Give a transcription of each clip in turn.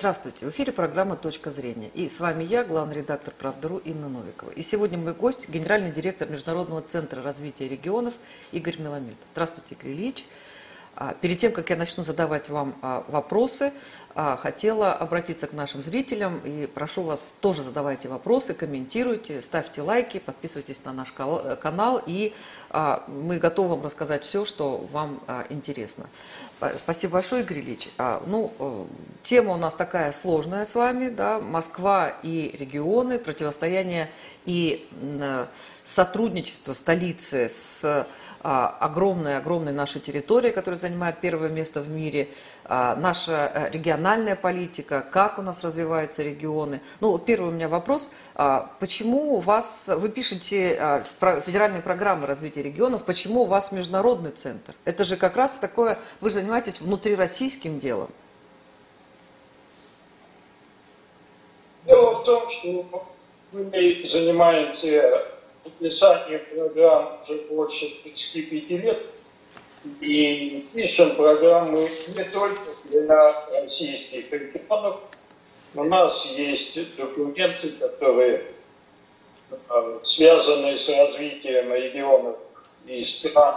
Здравствуйте, в эфире программа «Точка зрения». И с вами я, главный редактор «Правдару» Инна Новикова. И сегодня мой гость, генеральный директор Международного центра развития регионов Игорь Меламед. Здравствуйте, Игорь Ильич. А, перед тем, как я начну задавать вам а, вопросы, а, хотела обратиться к нашим зрителям и прошу вас тоже задавайте вопросы, комментируйте, ставьте лайки, подписывайтесь на наш канал и мы готовы вам рассказать все, что вам интересно. Спасибо большое, Игорь Ильич. Ну, э, тема у нас такая сложная с вами, да, Москва и регионы, противостояние и э, сотрудничество столицы с огромной-огромной нашей территории, которая занимает первое место в мире, а, наша э, региональная политика, как у нас развиваются регионы. Ну, вот первый у меня вопрос. А, почему вас, вы пишете а, в федеральные программы развития регионов, почему у вас международный центр? Это же как раз такое, вы занимаетесь внутрироссийским делом. Дело в том, что мы занимаемся написанием программ уже больше 35 лет. И пишем программы не только для российских регионов. У нас есть документы, которые э, связаны с развитием регионов и стран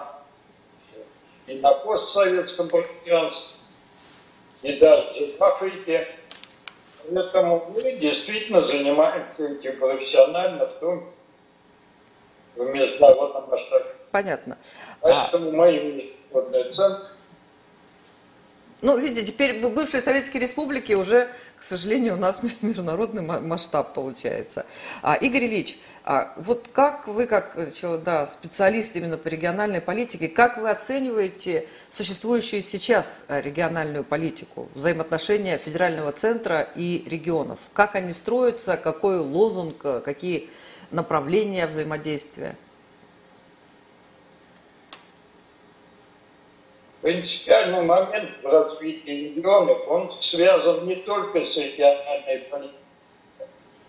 и на постсоветском пространстве, и даже в Африке. Поэтому мы действительно занимаемся этим профессионально, в том числе в международном масштабе. Понятно. Поэтому а... мои международные центры ну, видите, теперь бывшие советские республики уже, к сожалению, у нас международный масштаб получается. А, Игорь Ильич, а, вот как вы, как да, специалист именно по региональной политике, как вы оцениваете существующую сейчас а, региональную политику, взаимоотношения федерального центра и регионов? Как они строятся, какой лозунг, какие направления взаимодействия? Принципиальный момент в развитии регионов, он связан не только с региональной политикой.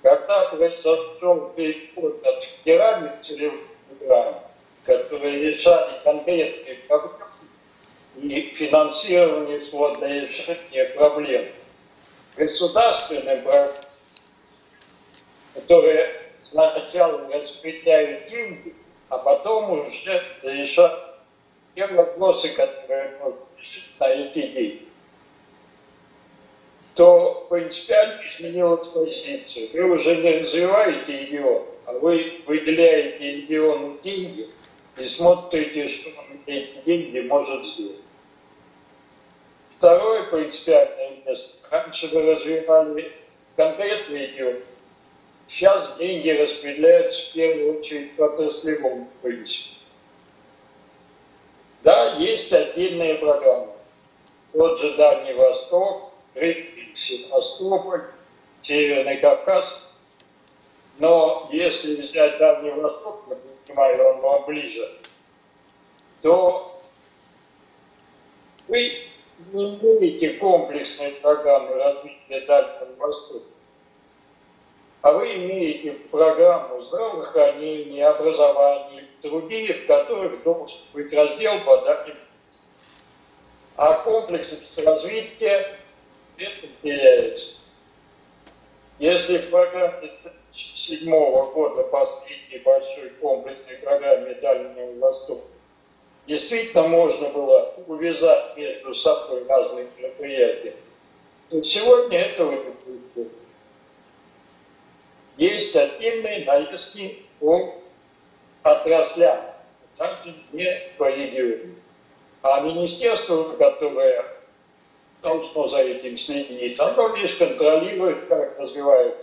Когда произошел переход от федеральных целевых программ, которые решали конкретные проблемы, и финансирование сводное решение проблем, государственным программам, которые сначала распределяют деньги, а потом уже решают те вопросы, которые решить на эти деньги, то принципиально изменилась позиция. Вы уже не развиваете регион, а вы выделяете региону деньги и смотрите, что он эти деньги может сделать. Второе принципиальное место. Раньше вы развивали конкретный регион, Сейчас деньги распределяются в первую очередь по отраслевому принципу. Да, есть отдельные программы. Тот же Дальний Восток, Севастополь, Северный Кавказ. Но если взять Дальний Восток, я понимаю, он вам ближе, то вы не имеете комплексной программы развития Дальнего Востока а вы имеете программу здравоохранения, образования, другие, в которых должен быть раздел по данным. А комплекс развития это теряется. Если в программе седьмого года последней большой комплексной программе Дальнего Востока действительно можно было увязать между собой разные мероприятия, то сегодня этого не происходит есть отдельные нарезки по отраслям, также не по региону. А министерство, которое должно за этим следить, оно лишь контролирует, как развивают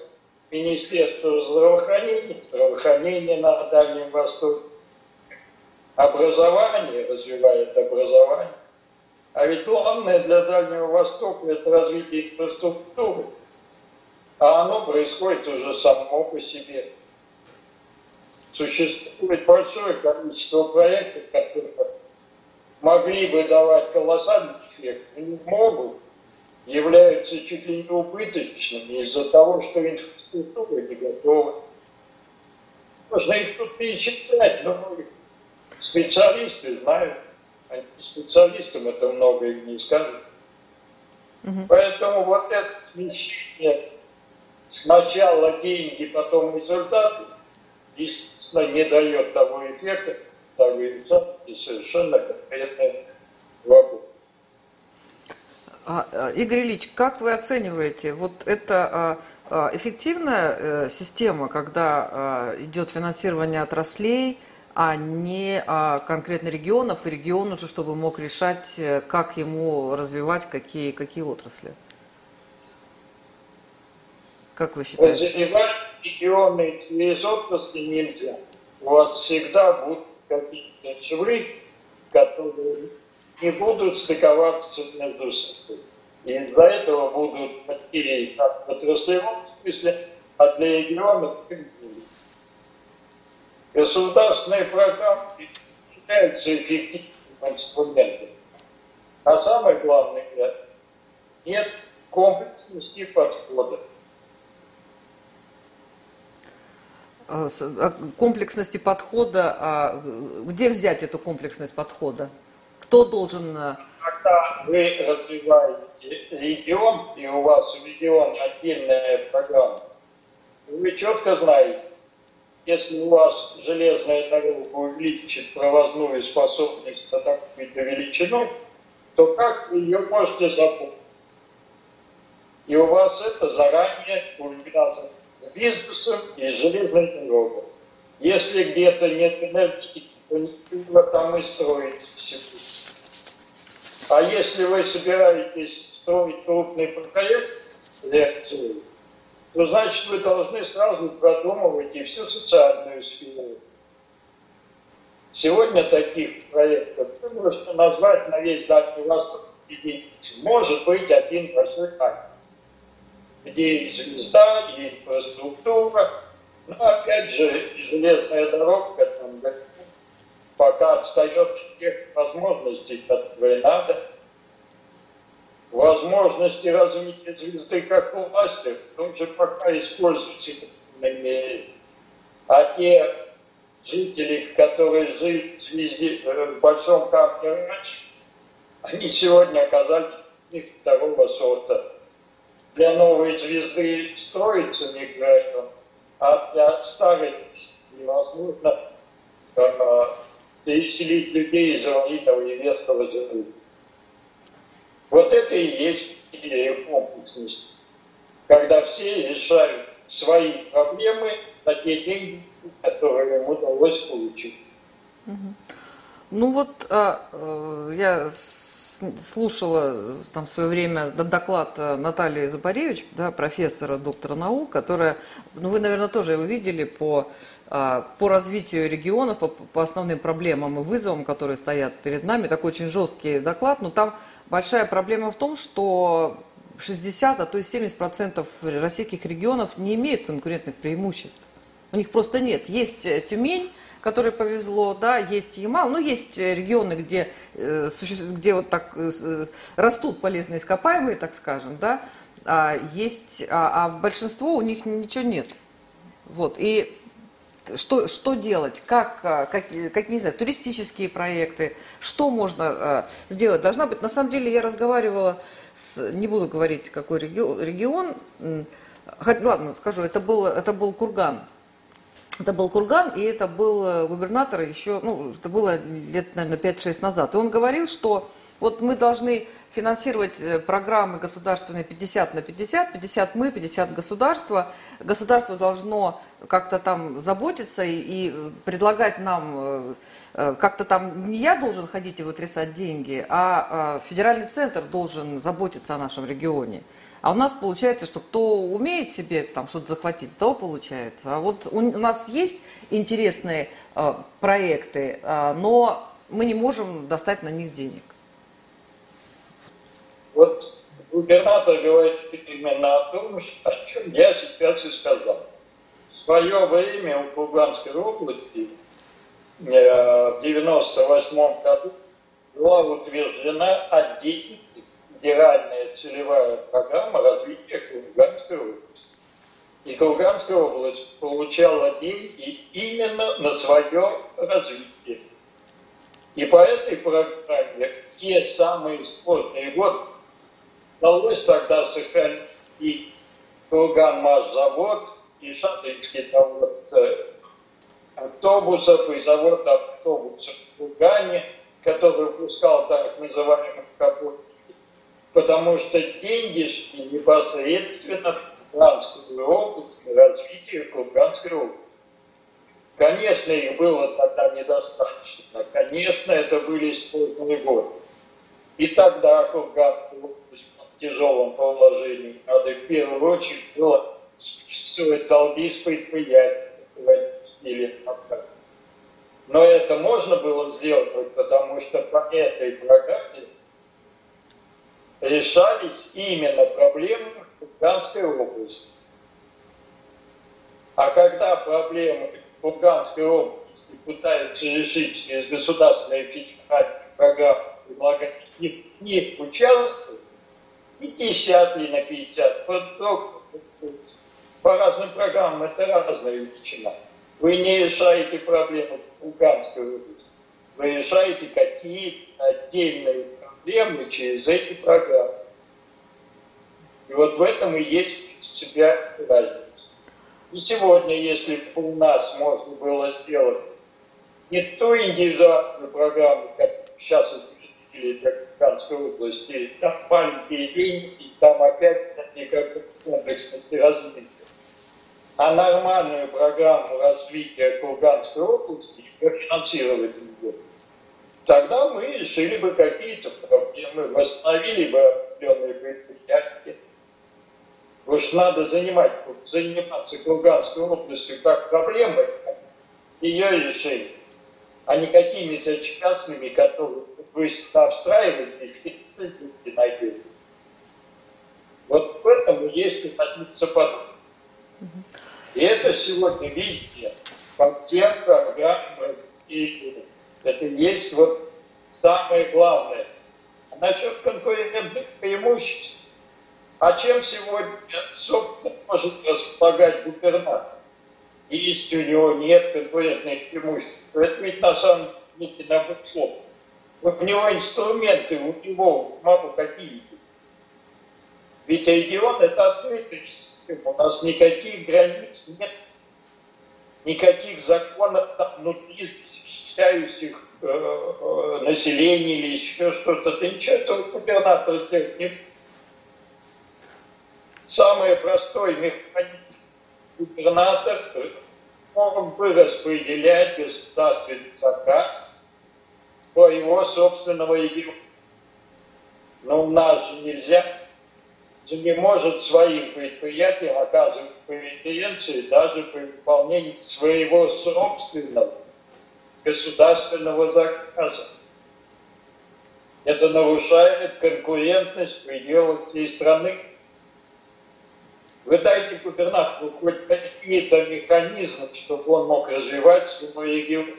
Министерство здравоохранения, здравоохранение на Дальнем Востоке, образование развивает образование. А ведь главное для Дальнего Востока – это развитие инфраструктуры – а оно происходит уже само по себе. Существует большое количество проектов, которые могли бы давать колоссальный эффект, но не могут, являются чуть ли не убыточными из-за того, что инфраструктура не готова. Можно их тут перечислять, но специалисты знают, а специалистам это многое не скажут. Угу. Поэтому вот это смещение сначала деньги, потом результаты, естественно, не дает того эффекта, того результата, совершенно конкретный вопрос. А, а, Игорь Ильич, как вы оцениваете, вот это а, эффективная э, система, когда идет финансирование отраслей, а не конкретно регионов, и регион уже, чтобы мог решать, э, как ему развивать какие, какие отрасли? Как вы считаете? Развивать регионы через отрасли нельзя. У вас всегда будут какие-то чевры, которые не будут стыковаться между собой. И из-за этого будут потери как в отраслевом смысле, а для регионов Государственные программы являются эффективным инструментом. А самое главное, нет комплексности подхода. А, а, комплексности подхода, а где взять эту комплексность подхода? Кто должен... Э, Когда вы развиваете регион, и у вас в регионе отдельная программа, вы четко знаете, если у вас железная дорога увеличит провозную способность на такую-то величину, то как ее можете запомнить? И у вас это заранее с бизнесом и железной дорогой. Если где-то нет энергии, то никто там и строить всего. А если вы собираетесь строить крупный проект, лекцию, то значит вы должны сразу продумывать и всю социальную сферу. Сегодня таких проектов можете назвать на весь Дальний Восток единицу. Может быть один большой акт, где и и инфраструктура, но опять же железная дорога там пока отстает от тех возможностей, которые надо. Возможности развития звезды как власти, в том же пока используются А те жители, которые жили э, в Большом камне раньше, они сегодня оказались второго сорта. Для новой звезды строится мигрантом, а для старой невозможно э, переселить людей из Равнитова и Вестого земли. Вот это и есть идея комплексности. Когда все решают свои проблемы на те деньги, которые им удалось получить. Ну вот а, э, я слушала там в свое время доклад Натальи Зубаревич, да, профессора, доктора наук, которая, ну вы, наверное, тоже его видели по а, по развитию регионов, по, по основным проблемам и вызовам, которые стоят перед нами. Такой очень жесткий доклад, но там большая проблема в том, что 60, а то и 70 процентов российских регионов не имеют конкурентных преимуществ. У них просто нет. Есть э, Тюмень, которой повезло, да, есть Ямал, но есть регионы, где, э, где вот так э, растут полезные ископаемые, так скажем, да, а есть, а, а большинство у них ничего нет. Вот, и что, что делать, как, а, как, как, не знаю, туристические проекты, что можно а, сделать. Должна быть, на самом деле я разговаривала с, не буду говорить, какой регион, регион хоть, ладно, скажу, это был, это был Курган. Это был Курган, и это был э, губернатор еще, ну, это было лет, наверное, 5-6 назад. И он говорил, что вот мы должны финансировать э, программы государственные 50 на 50, 50 мы, 50 государство. Государство должно как-то там заботиться и, и предлагать нам, э, как-то там не я должен ходить и вытрясать деньги, а федеральный центр должен заботиться о нашем регионе. А у нас получается, что кто умеет себе там что-то захватить, того получается. А вот у, у нас есть интересные э, проекты, э, но мы не можем достать на них денег. Вот губернатор говорит именно о том, о чем я сейчас и сказал. В свое время у Курганской области э, в 98 году была утверждена отдельная федеральная целевая программа развития Курганской области. И Курганская область получала деньги именно на свое развитие. И по этой программе те самые сложные годы удалось тогда сохранить и Курганмашзавод, и Шатынский завод э, автобусов, и завод автобусов в Кургане, который выпускал так называемых работников, потому что деньги шли непосредственно в Курганскую область, на развитие Курганской области. Конечно, их было тогда недостаточно. Конечно, это были сложные годы. И тогда Курганская область в тяжелом положении. Надо в первую очередь было списывать долги с предприятий или Но это можно было сделать, потому что по этой программе решались именно проблемы Курганской области. А когда проблемы Курганской области пытаются решить через государственные федеральные программы, предлагать их не участвовать, 50 или на 50, по, по разным программам это разная величина. Вы не решаете проблемы Луганской области, вы решаете какие-то отдельные проблемы через эти программы. И вот в этом и есть себя разница. И сегодня, если бы у нас можно было сделать не ту индивидуальную программу, как сейчас учредили для Казанской области, там маленькие деньги, там опять никакой комплексности развития, а нормальную программу развития Курганской области финансировать тогда мы решили бы какие-то проблемы, восстановили бы определенные предприятия, Уж надо занимать, заниматься Курганской областью как проблемой, ее решить, а не какими-то частными, которые вы обстраиваете и найдете. Вот в этом и есть разница подход. И это сегодня, видите, по всем программам, и это есть вот самое главное. А насчет конкурентных преимуществ, а чем сегодня, собственно, может располагать губернатор? Если у него нет конкурентных преимуществ, то это ведь на самом деле наоборот. У него инструменты, у него самого какие Ведь регион – это открытая система. У нас никаких границ нет, никаких законов там внутри защищающих э, э, население или еще что-то. Ты ничего этого губернатор сделать не самый простой механизм губернатор мог бы распределять государственный заказ своего собственного региона. Но у нас же нельзя, же не может своим предприятиям оказывать преференции даже при выполнении своего собственного государственного заказа. Это нарушает конкурентность в пределах всей страны. Вы дайте губернатору хоть какие-то механизмы, чтобы он мог развивать свой регион,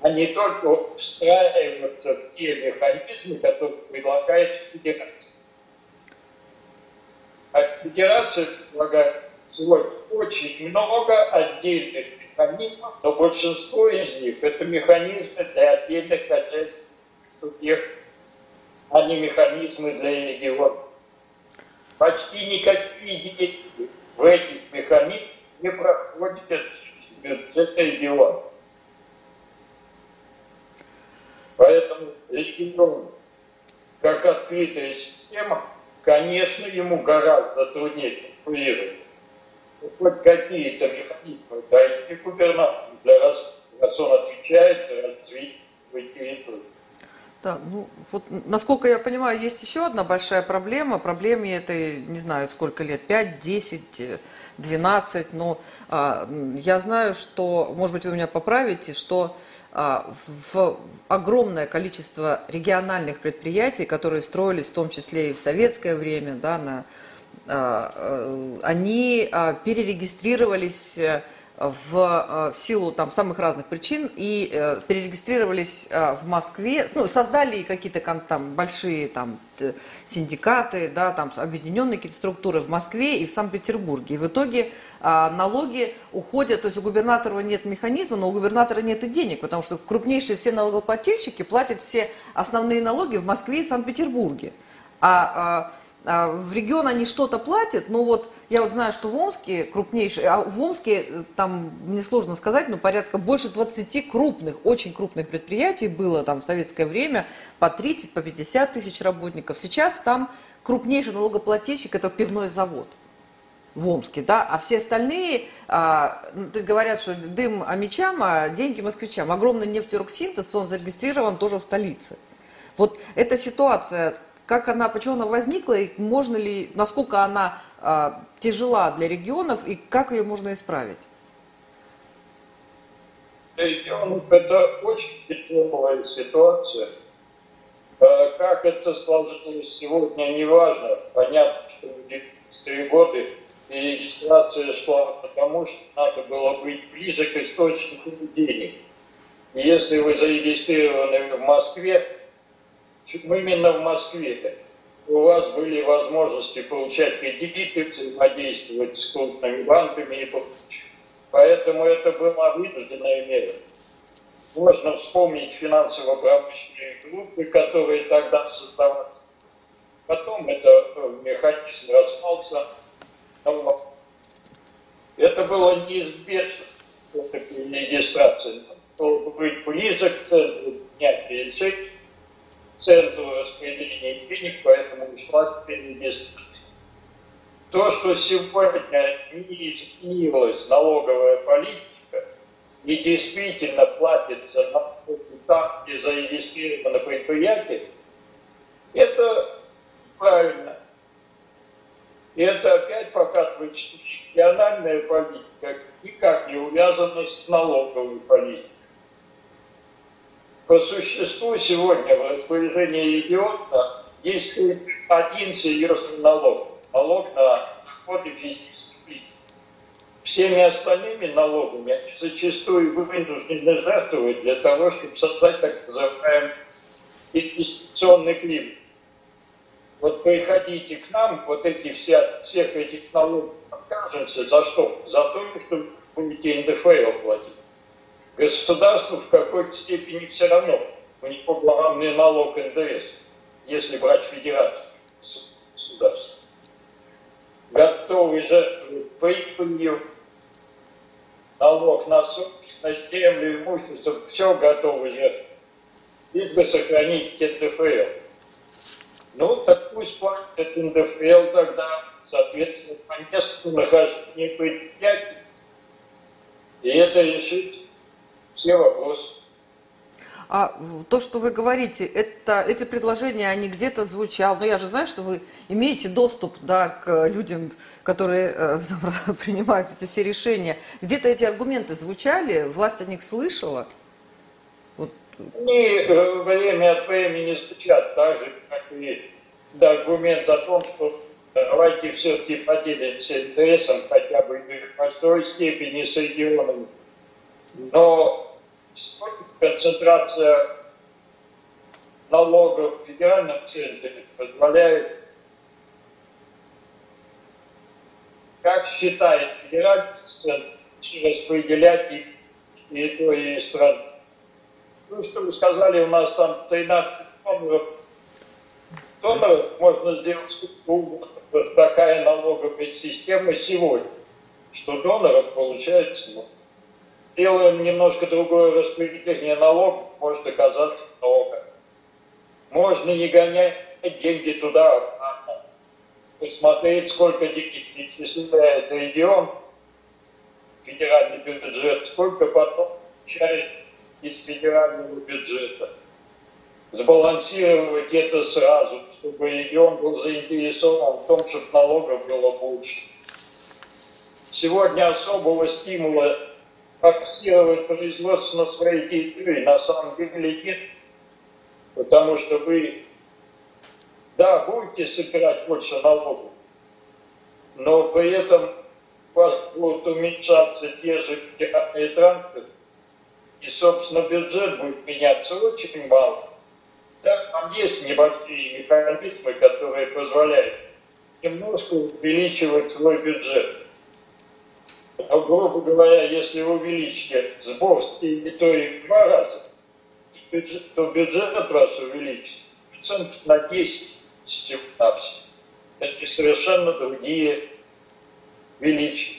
а не только встраиваться в те механизмы, которые предлагает федерация. А федерация предлагает сегодня очень много отдельных механизмов, но большинство из них это механизмы для отдельных хозяйств субъектов, а не механизмы для регионов почти никакие деньги в этих механизмах не проходят бюджета региона. Поэтому регион, как открытая система, конечно, ему гораздо труднее конкурировать. Хоть какие-то механизмы дайте губернатору для раз, раз он отвечает за развитие территории. Да, ну вот насколько я понимаю, есть еще одна большая проблема. Проблеме этой, не знаю, сколько лет, 5, 10, 12, но а, я знаю, что, может быть, вы меня поправите, что а, в огромное количество региональных предприятий, которые строились в том числе и в советское время, да, на, они а, перерегистрировались э, в, э, в силу там самых разных причин и э, перерегистрировались э, в Москве, ну, создали какие-то там большие там синдикаты, да, там объединенные какие-то структуры в Москве и в Санкт-Петербурге. И в итоге налоги уходят, то есть у губернатора нет механизма, но у губернатора нет и денег, потому что крупнейшие все налогоплательщики платят все основные налоги в Москве и Санкт-Петербурге. А а, в регион они что-то платят, но вот я вот знаю, что в Омске крупнейший, а в Омске э, там мне сложно сказать, но порядка больше 20 крупных, очень крупных предприятий было там в советское время по 30, по 50 тысяч работников. Сейчас там крупнейший налогоплательщик это пивной завод в Омске, да, а все остальные, а, ну, то есть говорят, что дым амичам, а деньги москвичам. Огромный нефтероксинтез, он зарегистрирован тоже в столице. Вот эта ситуация как она, почему она возникла, и можно ли, насколько она э, тяжела для регионов, и как ее можно исправить? Регионов это очень тяжелая ситуация. А, как это сложилось сегодня, не важно. Понятно, что в 93 годы регистрация шла потому, что надо было быть ближе к источнику денег. Если вы зарегистрированы в Москве, именно в Москве у вас были возможности получать кредиты, взаимодействовать с крупными банками и. Поэтому это была вынужденная мера. Можно вспомнить финансово-промышленные группы, которые тогда создавались. Потом это э, механизм распался. Это было неизбежно, регистрация. Быть ближе к центру, принять решение центру распределения денег, поэтому ушла перерегистрация. То, что сегодня не изменилась налоговая политика и действительно платится налоги там, где зарегистрировано предприятие, это правильно. И это опять показывает, что региональная политика никак не увязана с налоговой политикой. По существу сегодня в распоряжении региона есть один серьезный налог. Налог на доходы физических лиц. Всеми остальными налогами они зачастую вынуждены жертвовать для того, чтобы создать так называемый инвестиционный климат. Вот приходите к нам, вот эти все, всех этих налогов откажемся. За что? За то, что будете НДФЛ платить. Государству в какой-то степени все равно. У него главный налог НДС, если брать федерацию государства. Готовы же прибылью, налог на собственность, землю, имущество, все готовы же. Лишь бы сохранить НДФЛ. Ну, так пусть платят НДФЛ тогда, соответственно, по месту нахождения предприятий. И это решит все вопросы. А то, что вы говорите, это, эти предложения, они где-то звучали. Но я же знаю, что вы имеете доступ да, к людям, которые э, принимают эти все решения. Где-то эти аргументы звучали, власть о них слышала? Вот. Они время от времени звучат, так же, как и да, аргумент о том, что давайте все-таки поделимся интересом хотя бы в большой степени с регионами. Но концентрация налогов в федеральном центре позволяет, как считает федеральный центр, распределять их и то, и страны. Ну, что вы сказали, у нас там 13 доноров. Доноров можно сделать сколько угодно. Такая налоговая система сегодня, что доноров получается много сделаем немножко другое распределение налогов, может оказаться много. Можно не гонять деньги туда, обратно. Посмотреть, сколько денег перечисляет регион, федеральный бюджет, сколько потом получает из федерального бюджета. Сбалансировать это сразу, чтобы регион был заинтересован в том, чтобы налогов было больше. Сегодня особого стимула фокусировать производство на своей территории на самом деле нет. Потому что вы, да, будете собирать больше налогов, но при этом у вас будут уменьшаться те же федеральные транспорты, и, собственно, бюджет будет меняться очень мало. Да, там есть небольшие механизмы, которые позволяют немножко увеличивать свой бюджет. А грубо говоря, если увеличите сбор с территории в два раза, то бюджет ваш увеличится процентов на 10 всего Это совершенно другие величия.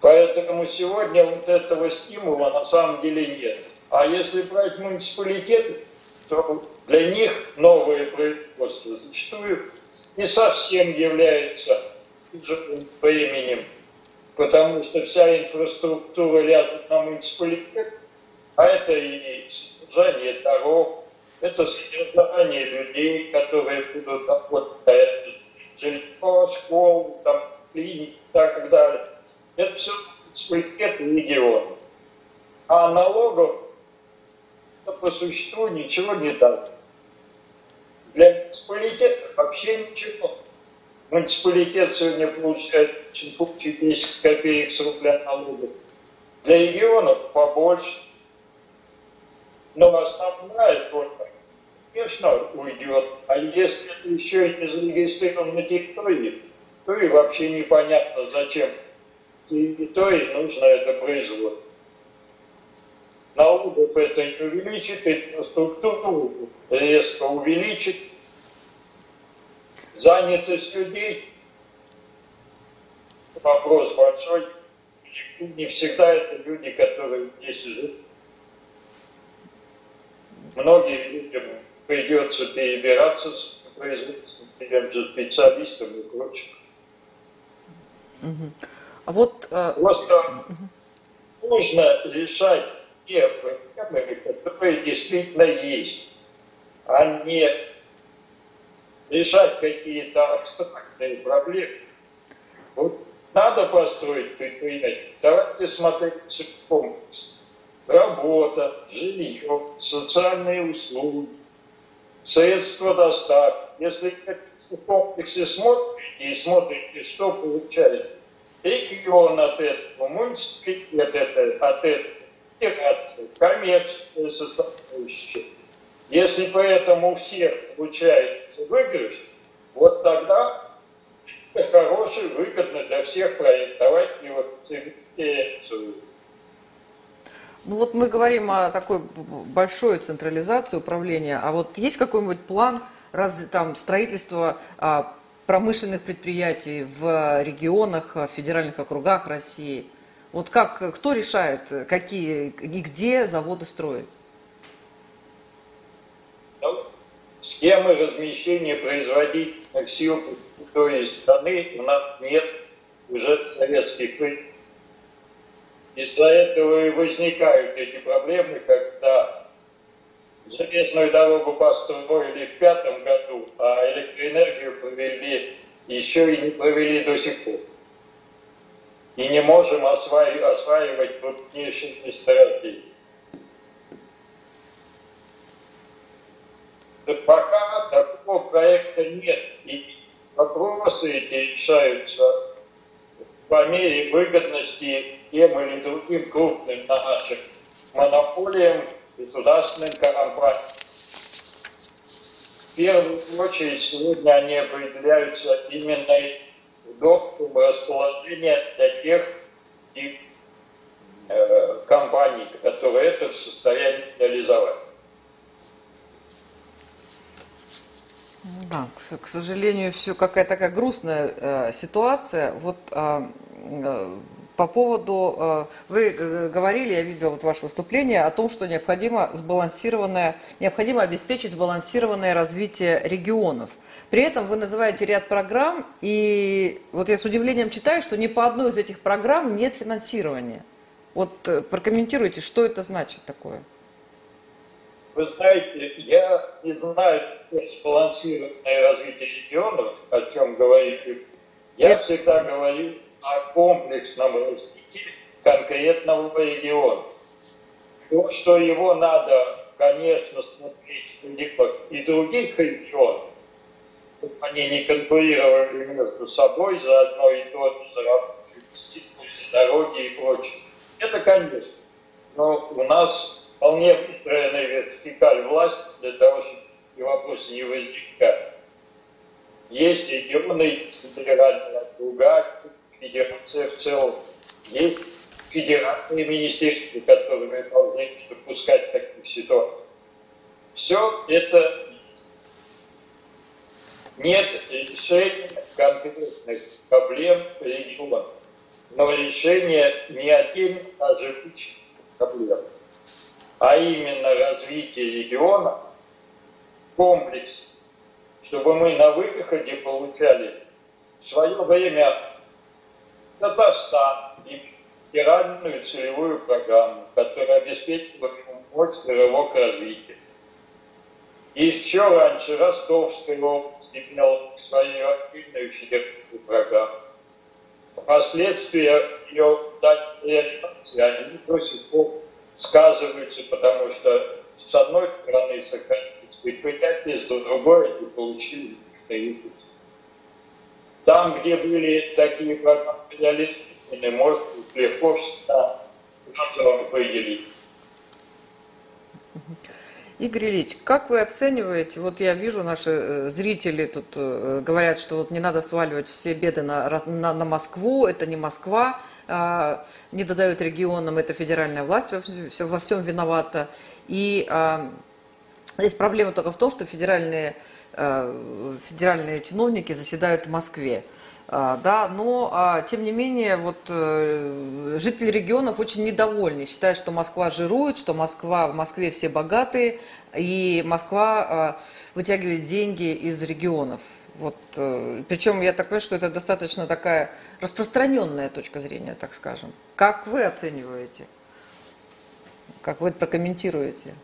Поэтому сегодня вот этого стимула на самом деле нет. А если брать муниципалитеты, то для них новое производство зачастую не совсем является временем, потому что вся инфраструктура ляжет на муниципалитет, а это и содержание дорог, это содержание людей, которые будут работать, жилье, школ, там, клиники и так далее. Это все муниципалитет регион. А налогов по существу ничего не дать. Для муниципалитета вообще ничего. Муниципалитет сегодня получает чуть 10 копеек с рубля налогов. Для регионов побольше. Но основная только, конечно, уйдет. А если это еще и не зарегистрировано на территории, то и вообще непонятно, зачем территории нужно это производство. Налогов это не увеличит, инфраструктуру резко увеличит, занятость людей, вопрос большой, не всегда это люди, которые здесь живут. Многим людям придется перебираться с производством, тем же специалистам и прочим. А вот... Э... Просто угу. нужно решать те проблемы, которые действительно есть, а не решать какие-то абстрактные проблемы. Вот надо построить предприятие. Давайте смотреть комплекс. Работа, жилье, социальные услуги, средства доставки. Если в комплексе смотрите и смотрите, что получается регион от этого, муниципалитет от этого, федерация, коммерческая составляющая. Если поэтому всех получается выигрыш, вот тогда хороший, выгодный для всех проект. Давайте его цивилизацию. Ну вот мы говорим о такой большой централизации управления, а вот есть какой-нибудь план раз, там, строительства а, промышленных предприятий в регионах, в федеральных округах России? Вот как, кто решает, какие и где заводы строят? Ну, схемы размещения производительных сил то есть страны у нас нет уже советских Из-за этого и возникают эти проблемы, когда железную дорогу построили в пятом году, а электроэнергию провели еще и не провели до сих пор и не можем осваивать, осваивать крупнейшие месторождения. Пока такого проекта нет, и вопросы эти решаются по мере выгодности тем или другим крупным нашим монополиям, государственным компаниям. В первую очередь сегодня они определяются именно удобством расположения для тех и, э, компаний, которые это в состоянии реализовать. Да, к, сожалению, все какая-то такая грустная э, ситуация. Вот э, э, по поводу, э, вы э, говорили, я видела вот ваше выступление, о том, что необходимо сбалансированное, необходимо обеспечить сбалансированное развитие регионов. При этом вы называете ряд программ, и вот я с удивлением читаю, что ни по одной из этих программ нет финансирования. Вот э, прокомментируйте, что это значит такое? Вы знаете, я не знаю сбалансированное развитие регионов, о чем говорите. Я всегда говорю о комплексном развитии конкретного региона. То, что его надо, конечно, смотреть и других регионов, чтобы они не конкурировали между собой за одно и то же, за за дороги и прочее. Это, конечно. Но у нас вполне выстроенная вертикаль власти для того, чтобы и вопросы не возникали. Есть регионы, федеральные округа, федерация в целом. Есть федеральные министерства, которые должны допускать таких ситуаций. Все это нет решения конкретных проблем региона, но решение не отдельно, а живучих проблем, а именно развитие региона, комплекс, чтобы мы на выходе получали в свое время Татарстан и федеральную целевую программу, которая обеспечила мощный рывок развития. И еще раньше Ростовская область имела свою отдельную федеральную программу. Последствия ее реализации, они до сих пор сказываются, потому что с одной стороны сохранились предприятия, с другой они получили личный Там, где были такие реализованы, можно легко всегда сразу определить. Игорь Ильич, как вы оцениваете, вот я вижу, наши э, зрители тут э, говорят, что вот не надо сваливать все беды на, на, на Москву, это не Москва, а, не додают регионам, это федеральная власть во, все, во всем виновата. И здесь проблема только в том, что федеральные, а, федеральные чиновники заседают в Москве. А, да, но а, тем не менее вот э, жители регионов очень недовольны, считают, что Москва жирует, что Москва в Москве все богатые и Москва а, вытягивает деньги из регионов. Вот, э, причем я так понимаю, что это достаточно такая распространенная точка зрения, так скажем. Как вы оцениваете? Как вы это прокомментируете?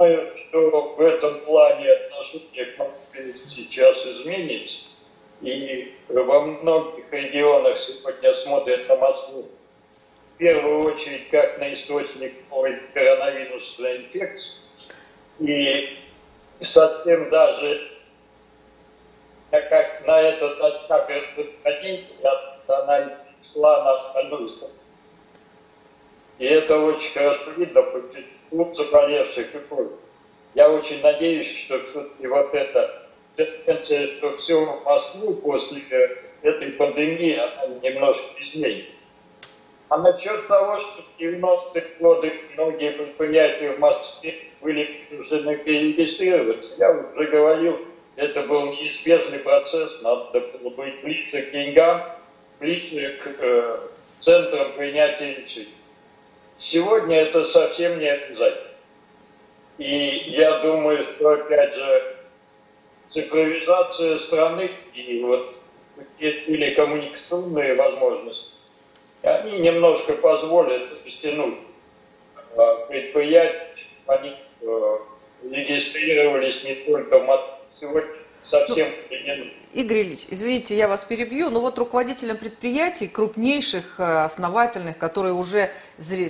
Думаю, что в этом плане отношение к Москве сейчас изменится и во многих регионах сегодня смотрят на Москву в первую очередь как на источник коронавирусной инфекции. И совсем даже как на этот очаг распространения она шла на остальную сторону. И это очень хорошо видно по числу заболевших и прочее. Я очень надеюсь, что все-таки вот это тенденция, что все в Москву после этой пандемии она немножко изменится. А насчет того, что в 90-е годы многие предприятия в Москве были вынуждены перерегистрироваться, я уже говорил, это был неизбежный процесс, надо было быть ближе к деньгам, ближе к э, центрам принятия решений. Сегодня это совсем не обязательно. И я думаю, что, опять же, цифровизация страны и вот или коммуникационные возможности, они немножко позволят растянуть а, предприятия, они а, регистрировались не только в Москве, сегодня совсем ну, Игорь Ильич, извините, я вас перебью, но вот руководителям предприятий, крупнейших, э, основательных, которые уже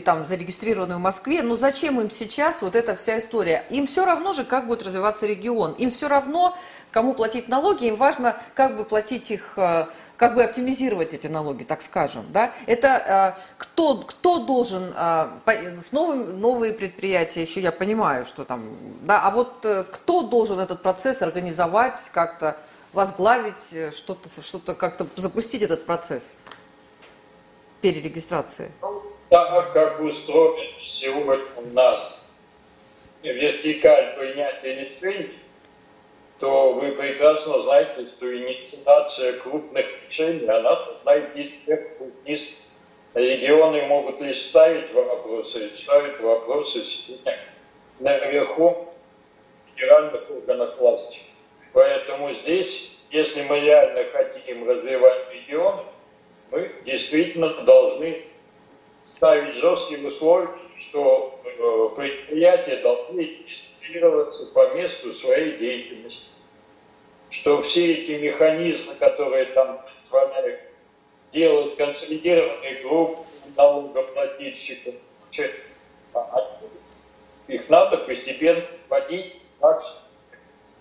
там зарегистрированы в Москве, ну зачем им сейчас вот эта вся история? Им все равно же, как будет развиваться регион. Им все равно, кому платить налоги, им важно, как бы платить их э, как бы оптимизировать эти налоги, так скажем. Да? Это э, кто, кто должен, э, с новым, новые предприятия, еще я понимаю, что там, да, а вот э, кто должен этот процесс организовать, как-то возглавить, э, что-то, что-то как-то запустить этот процесс перерегистрации? Так как устроен сегодня у нас вертикаль принятия решений, то вы прекрасно знаете, что инициация крупных решений, она должна идти сверху вниз. Регионы могут лишь ставить вопросы, решают вопросы наверху федеральных органов власти. Поэтому здесь, если мы реально хотим развивать регион, мы действительно должны ставить жесткие условия, что э, предприятия должны регистрироваться по месту своей деятельности. Что все эти механизмы, которые там позволяют делать консолидированные группы налогоплательщиков, их надо постепенно вводить так,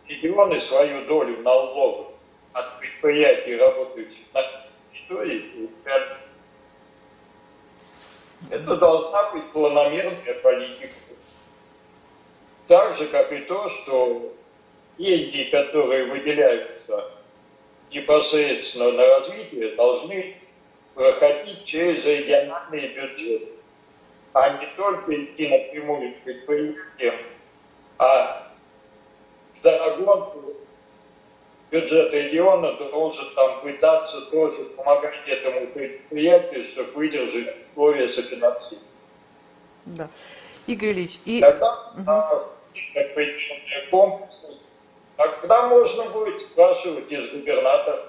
регионы свою долю налогов от предприятий, работающих на территории, это должна быть планомерная политика. Так же, как и то, что деньги, которые выделяются непосредственно на развитие, должны проходить через региональные бюджеты, а не только идти напрямую к предприятиям, а догонку бюджет региона должен там пытаться тоже помогать этому предприятию, чтобы выдержать условия софинансирования. Да. Игорь Ильич, и... Тогда угу. комплексы, тогда можно будет спрашивать из губернатора,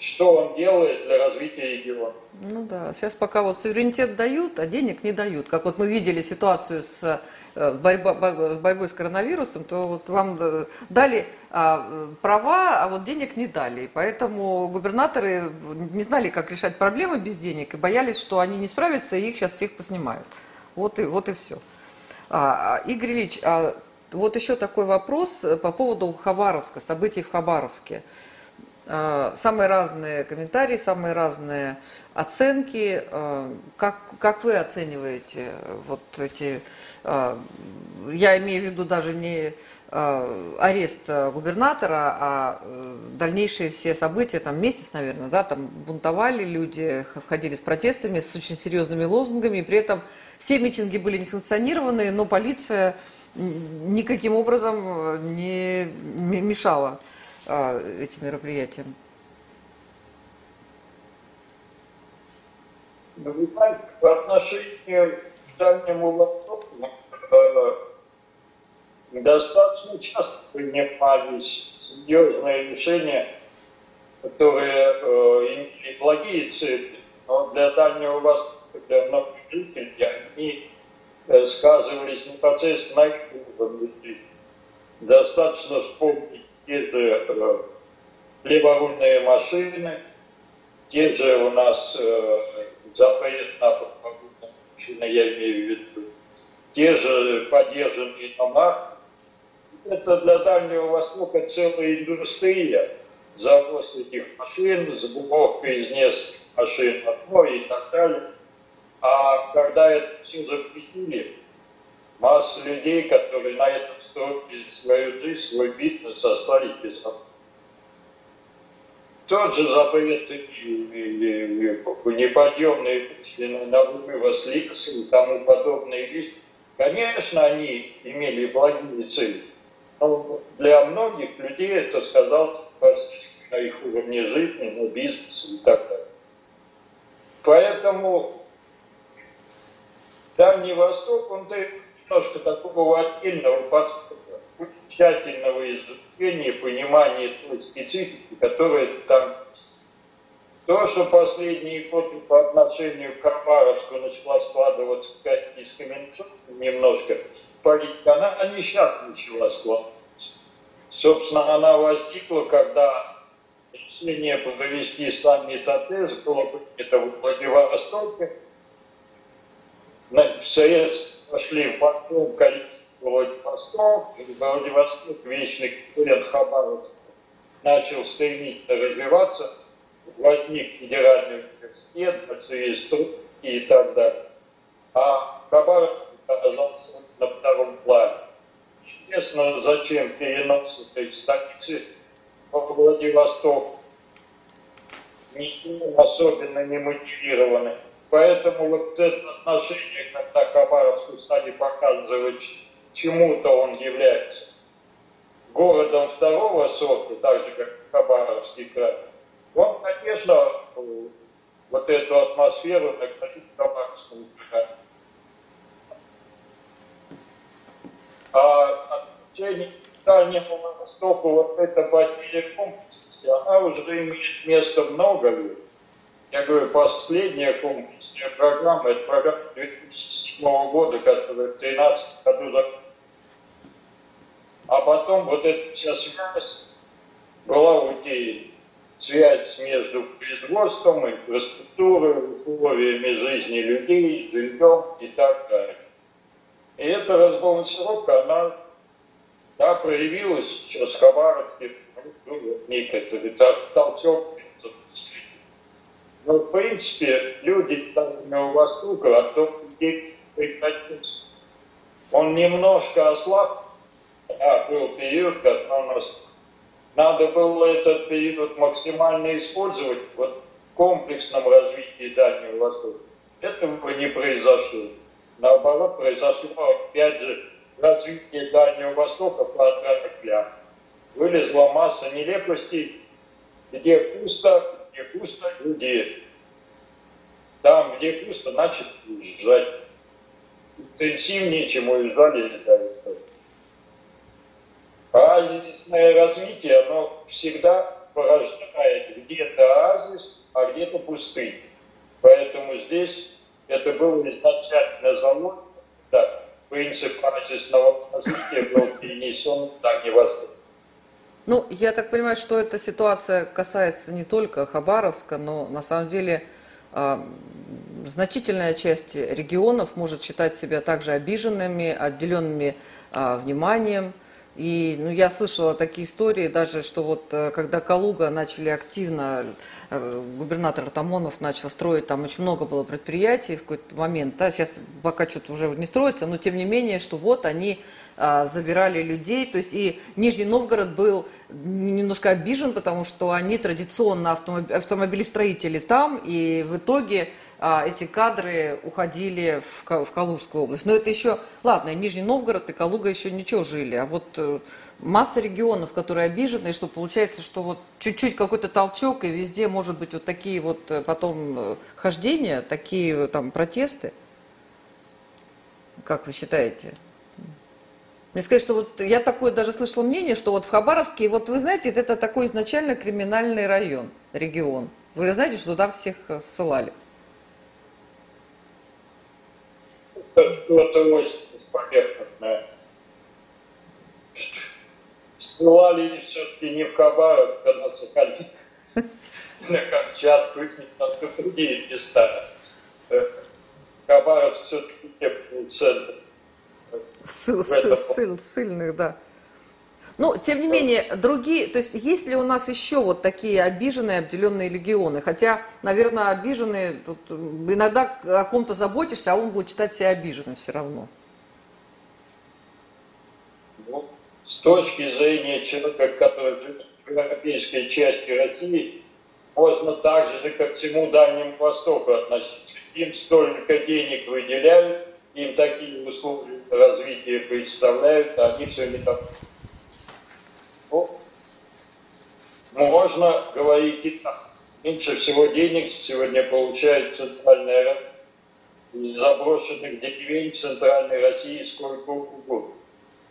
что он делает для развития региона. Ну да, сейчас пока вот суверенитет дают, а денег не дают. Как вот мы видели ситуацию с э, борьба, борьбой с коронавирусом, то вот вам э, дали а, права, а вот денег не дали. Поэтому губернаторы не знали, как решать проблемы без денег и боялись, что они не справятся и их сейчас всех поснимают. Вот и, вот и все. А, а, Игорь Ильич, вот еще такой вопрос по поводу Хабаровска, событий в Хабаровске. А, самые разные комментарии, самые разные оценки. А, как, как вы оцениваете вот эти, а, я имею в виду даже не арест губернатора, а э, дальнейшие все события, там месяц, наверное, да, там бунтовали люди, входили с протестами, с очень серьезными лозунгами, при этом все митинги были несанкционированные, но полиция никаким образом э, не мешала этим мероприятиям? Ну, вы знаете, по отношению к Дальнему Востоку э, достаточно часто принимались серьезные решения, которые э, имели благие цели, но для Дальнего Востока, для многих жителей, они э, сказывались непосредственно на их уровне. Достаточно вспомнить те же э, машины, те же у нас э, на машины, я имею в виду, те же поддержанные дома. Это для Дальнего Востока целая индустрия, завоз этих машин, сборка из нескольких машин одной и так далее. А когда это все запретили, масса людей, которые на этом строили свою жизнь, свой бизнес, остались без. Тот же запрет неподъемные члены на вывоз лиц и тому подобные вещи, конечно, они имели благие цели, но для многих людей это сказалось на их уровне жизни, на бизнесе и так далее. Поэтому Дальний Восток, он дает немножко такого отдельного подхода, тщательного изучения, понимания той специфики, которая там то, что последние годы по отношению к Хабаровску начала складываться как дискриминационно немножко, политика, она, она сейчас начала складываться. Собственно, она возникла, когда решение провести саммит АТЭС было принято в Владивостоке, в Советском пошли в большом количестве Владивосток, Владивосток, вечный конкурент Хабаровска, начал стремительно развиваться, возник федеральный университет, начались и так далее. А Хабаровск оказался на втором плане. Естественно, зачем перенос этой столицы во Владивосток? Никто особенно не мотивированы. Поэтому вот это отношение, когда Хабаровску стали показывать, чему-то он является городом второго сорта, так же, как Хабаровский край, он, конечно, вот эту атмосферу накатит Хабаровскому краю. А отношение к Дальнему Востоку, вот эта потеря комплексности, она уже имеет место много лет. Я говорю, последняя комплексная программа, это программа 2007 года, которая в 2013 году. А потом вот эта вся связь была утеряна. Связь между производством, инфраструктурой, условиями жизни людей, жильем и так далее. И эта разбалансировка, она да, проявилась сейчас в Хабаровске, ну, некий толчок но, в принципе, люди Дальнего Востока, а то где прекратился. Он немножко ослаб, а был период, когда у нас надо было этот период максимально использовать вот, в комплексном развитии Дальнего Востока. Этого не произошло. Наоборот, произошло, опять же, развития Дальнего Востока по отраслям вылезла масса нелепостей, где пусто, где пусто люди. Там, где пусто, значит уезжать. Интенсивнее, чем уезжали до этого. Оазисное развитие, оно всегда порождает где-то оазис, а где-то пустынь. Поэтому здесь это было изначально заложено, да, принцип оазисного развития был перенесен в Дальний Восток. Ну, я так понимаю, что эта ситуация касается не только Хабаровска, но на самом деле а, значительная часть регионов может считать себя также обиженными, отделенными а, вниманием. И ну, я слышала такие истории, даже что вот э, когда Калуга начали активно, э, губернатор Тамонов начал строить, там очень много было предприятий в какой-то момент, да, сейчас пока что-то уже не строится, но тем не менее, что вот они а, забирали людей, то есть и Нижний Новгород был немножко обижен, потому что они традиционно автомобилестроители там, и в итоге а, эти кадры уходили в, в Калужскую область. Но это еще, ладно, Нижний Новгород и Калуга еще ничего жили, а вот э, масса регионов, которые обижены, и что получается, что вот чуть-чуть какой-то толчок, и везде может быть вот такие вот э, потом э, хождения, такие там протесты. Как вы считаете? Мне сказать, что вот я такое даже слышала мнение, что вот в Хабаровске, вот вы знаете, это такой изначально криминальный район, регион. Вы же знаете, что туда всех э, ссылали? Это очень поверхностное. Ссылали все-таки не в Хабаровск, а на Сахалин, на Камчатку, на другие места. Хабаровск все-таки центр Ссыл, ссыл, ссыл, ссыльных, да. Ну, тем не менее, другие, то есть есть ли у нас еще вот такие обиженные, обделенные легионы? Хотя, наверное, обиженные, тут иногда о ком-то заботишься, а он будет читать себя обиженным все равно. Ну, с точки зрения человека, который живет в европейской части России, можно так же, как всему Дальнему Востоку относиться. Им столько денег выделяют, им такие условия развития представляют, а они все не так. Ну, можно говорить и так. Меньше всего денег сегодня получает центральная Россия. Из заброшенных деревень центральной России сколько угодно,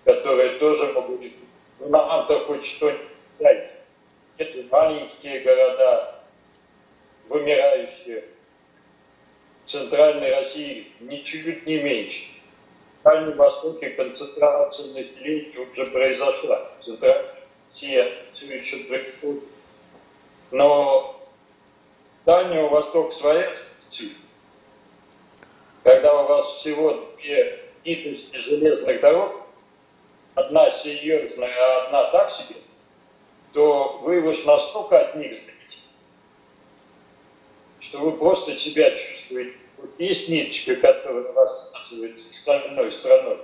которые тоже могут нам-то хоть что-нибудь дать. Это маленькие города, вымирающие, Центральной России ничуть не меньше. В Дальнем Востоке концентрация населения уже произошла. Центральная Россия все еще происходит. Но Дальнего Востока своя специфика. Когда у вас всего две нитости железных дорог, одна серьезная, а одна так себе, то вы уж настолько от них зависите, что вы просто себя чувствуете. Вот есть ниточка, которая вас связывает с остальной страной.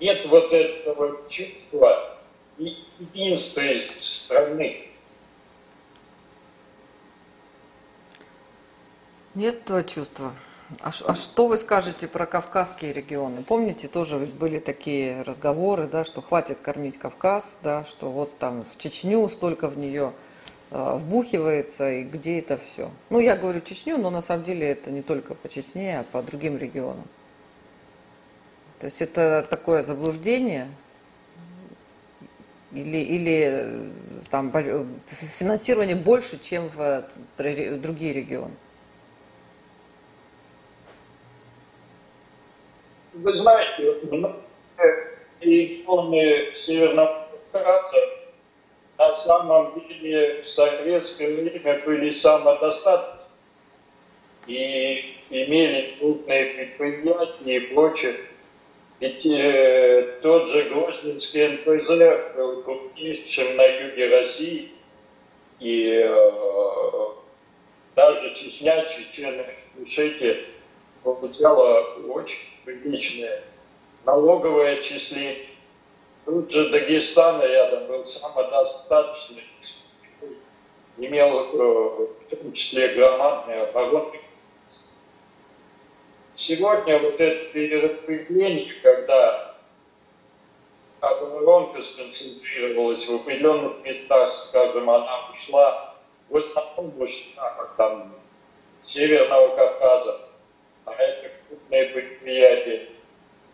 Нет вот этого чувства единства из страны. Нет этого чувства. А, а что вы скажете про кавказские регионы? Помните, тоже были такие разговоры, да, что хватит кормить Кавказ, да, что вот там в Чечню столько в нее э, вбухивается, и где это все. Ну, я говорю Чечню, но на самом деле это не только по Чечне, а по другим регионам. То есть это такое заблуждение, или, или э, там финансирование больше, чем в другие регионы? Вы знаете, регионы Северного Кавказа на самом деле в советское время были самодостаточны и имели крупные предприятия и прочее. Ведь э, тот же Грозненский НПЗ был крупнейшим на юге России, и э, даже Чечня, Чечена, Ингушетия получала очень приличное налоговое отчисление. Тут же Дагестан рядом был самодостаточный, имел э, в том числе громадный оборонный. Сегодня вот это перераспределение, когда оборонка сконцентрировалась в определенных местах, скажем, она ушла в основном в штатах там Северного Кавказа, а это крупные предприятия.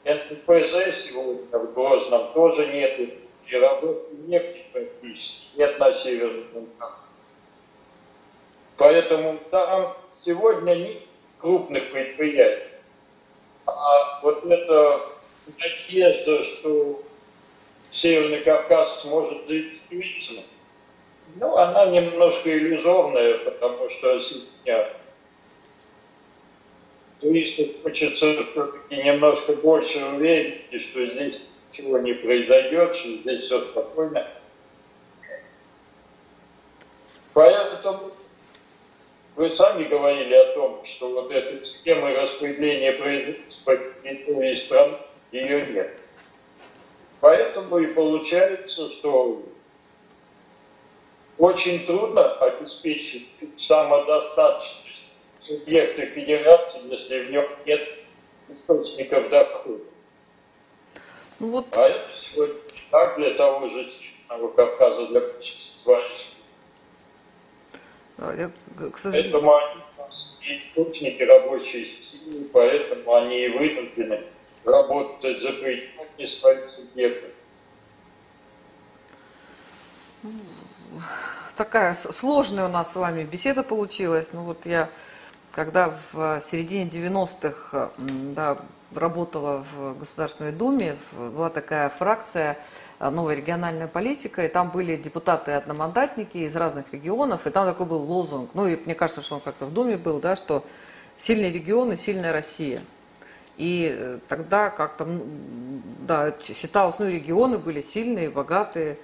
НПЗ сегодня в Грозном тоже нет, и работы нефти практически нет на Северном Кавказе. Поэтому там сегодня нет крупных предприятий. А вот эта надежда, что Северный Кавказ сможет жить стабильно, ну, она немножко иллюзорная, потому что сегодня туристов хочется все-таки немножко больше уверить, что здесь ничего не произойдет, что здесь все спокойно. Поэтому вы сами говорили о том, что вот этой схемы распределения производства территории стран ее нет. Поэтому и получается, что очень трудно обеспечить самодостаточность субъекта федерации, если в нем нет источников дохода. Ну вот... А это сегодня так для того же Северного Кавказа, для большинства да, я, к сожалению... Поэтому они источники рабочей силы, поэтому они и вынуждены работать за пределами своих субъектов. Такая сложная у нас с вами беседа получилась. Ну вот я когда в середине 90-х да, работала в Государственной Думе, была такая фракция а, «Новая региональная политика», и там были депутаты-одномандатники из разных регионов, и там такой был лозунг, ну и мне кажется, что он как-то в Думе был, да, что «сильные регионы, сильная Россия». И э, тогда как-то, да, считалось, ну, регионы были сильные, богатые,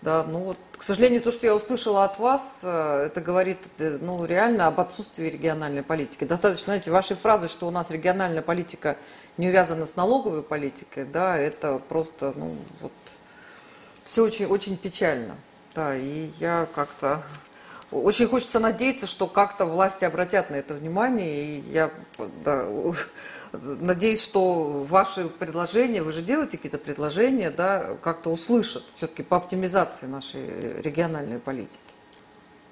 да, ну вот, к сожалению, то, что я услышала от вас, э, это говорит, э, ну, реально об отсутствии региональной политики. Достаточно, знаете, вашей фразы, что у нас региональная политика не увязана с налоговой политикой, да, это просто, ну, вот, все очень, очень печально. Да, и я как-то очень хочется надеяться, что как-то власти обратят на это внимание, и я да, Надеюсь, что ваши предложения, вы же делаете какие-то предложения, да, как-то услышат все-таки по оптимизации нашей региональной политики.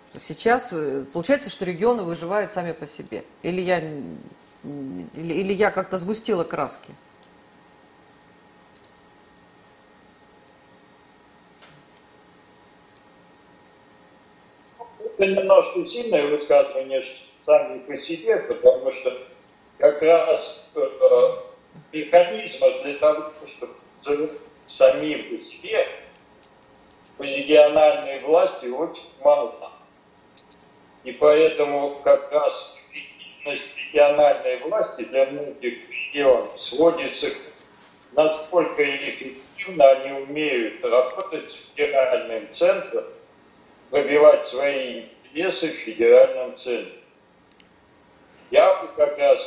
Сейчас э, получается, что регионы выживают сами по себе. Или я, или, или я как-то сгустила краски. Немножко сильное высказывание сами по себе, потому что как раз э, механизма для того, чтобы самим по себе по региональной власти очень мало. И поэтому как раз эффективность региональной власти для многих регионов сводится к насколько эффективно они умеют работать с федеральным центром, пробивать свои интересы в федеральном центре. Я бы как раз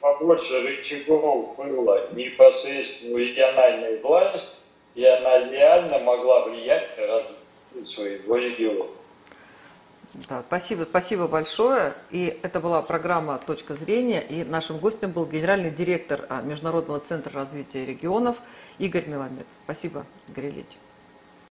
побольше рычагов было непосредственно региональной власти, и она реально могла влиять на развитие своего региона. Да, спасибо, спасибо большое. И это была программа «Точка зрения». И нашим гостем был генеральный директор а, Международного центра развития регионов Игорь Меламед. Спасибо, Игорь Ильич.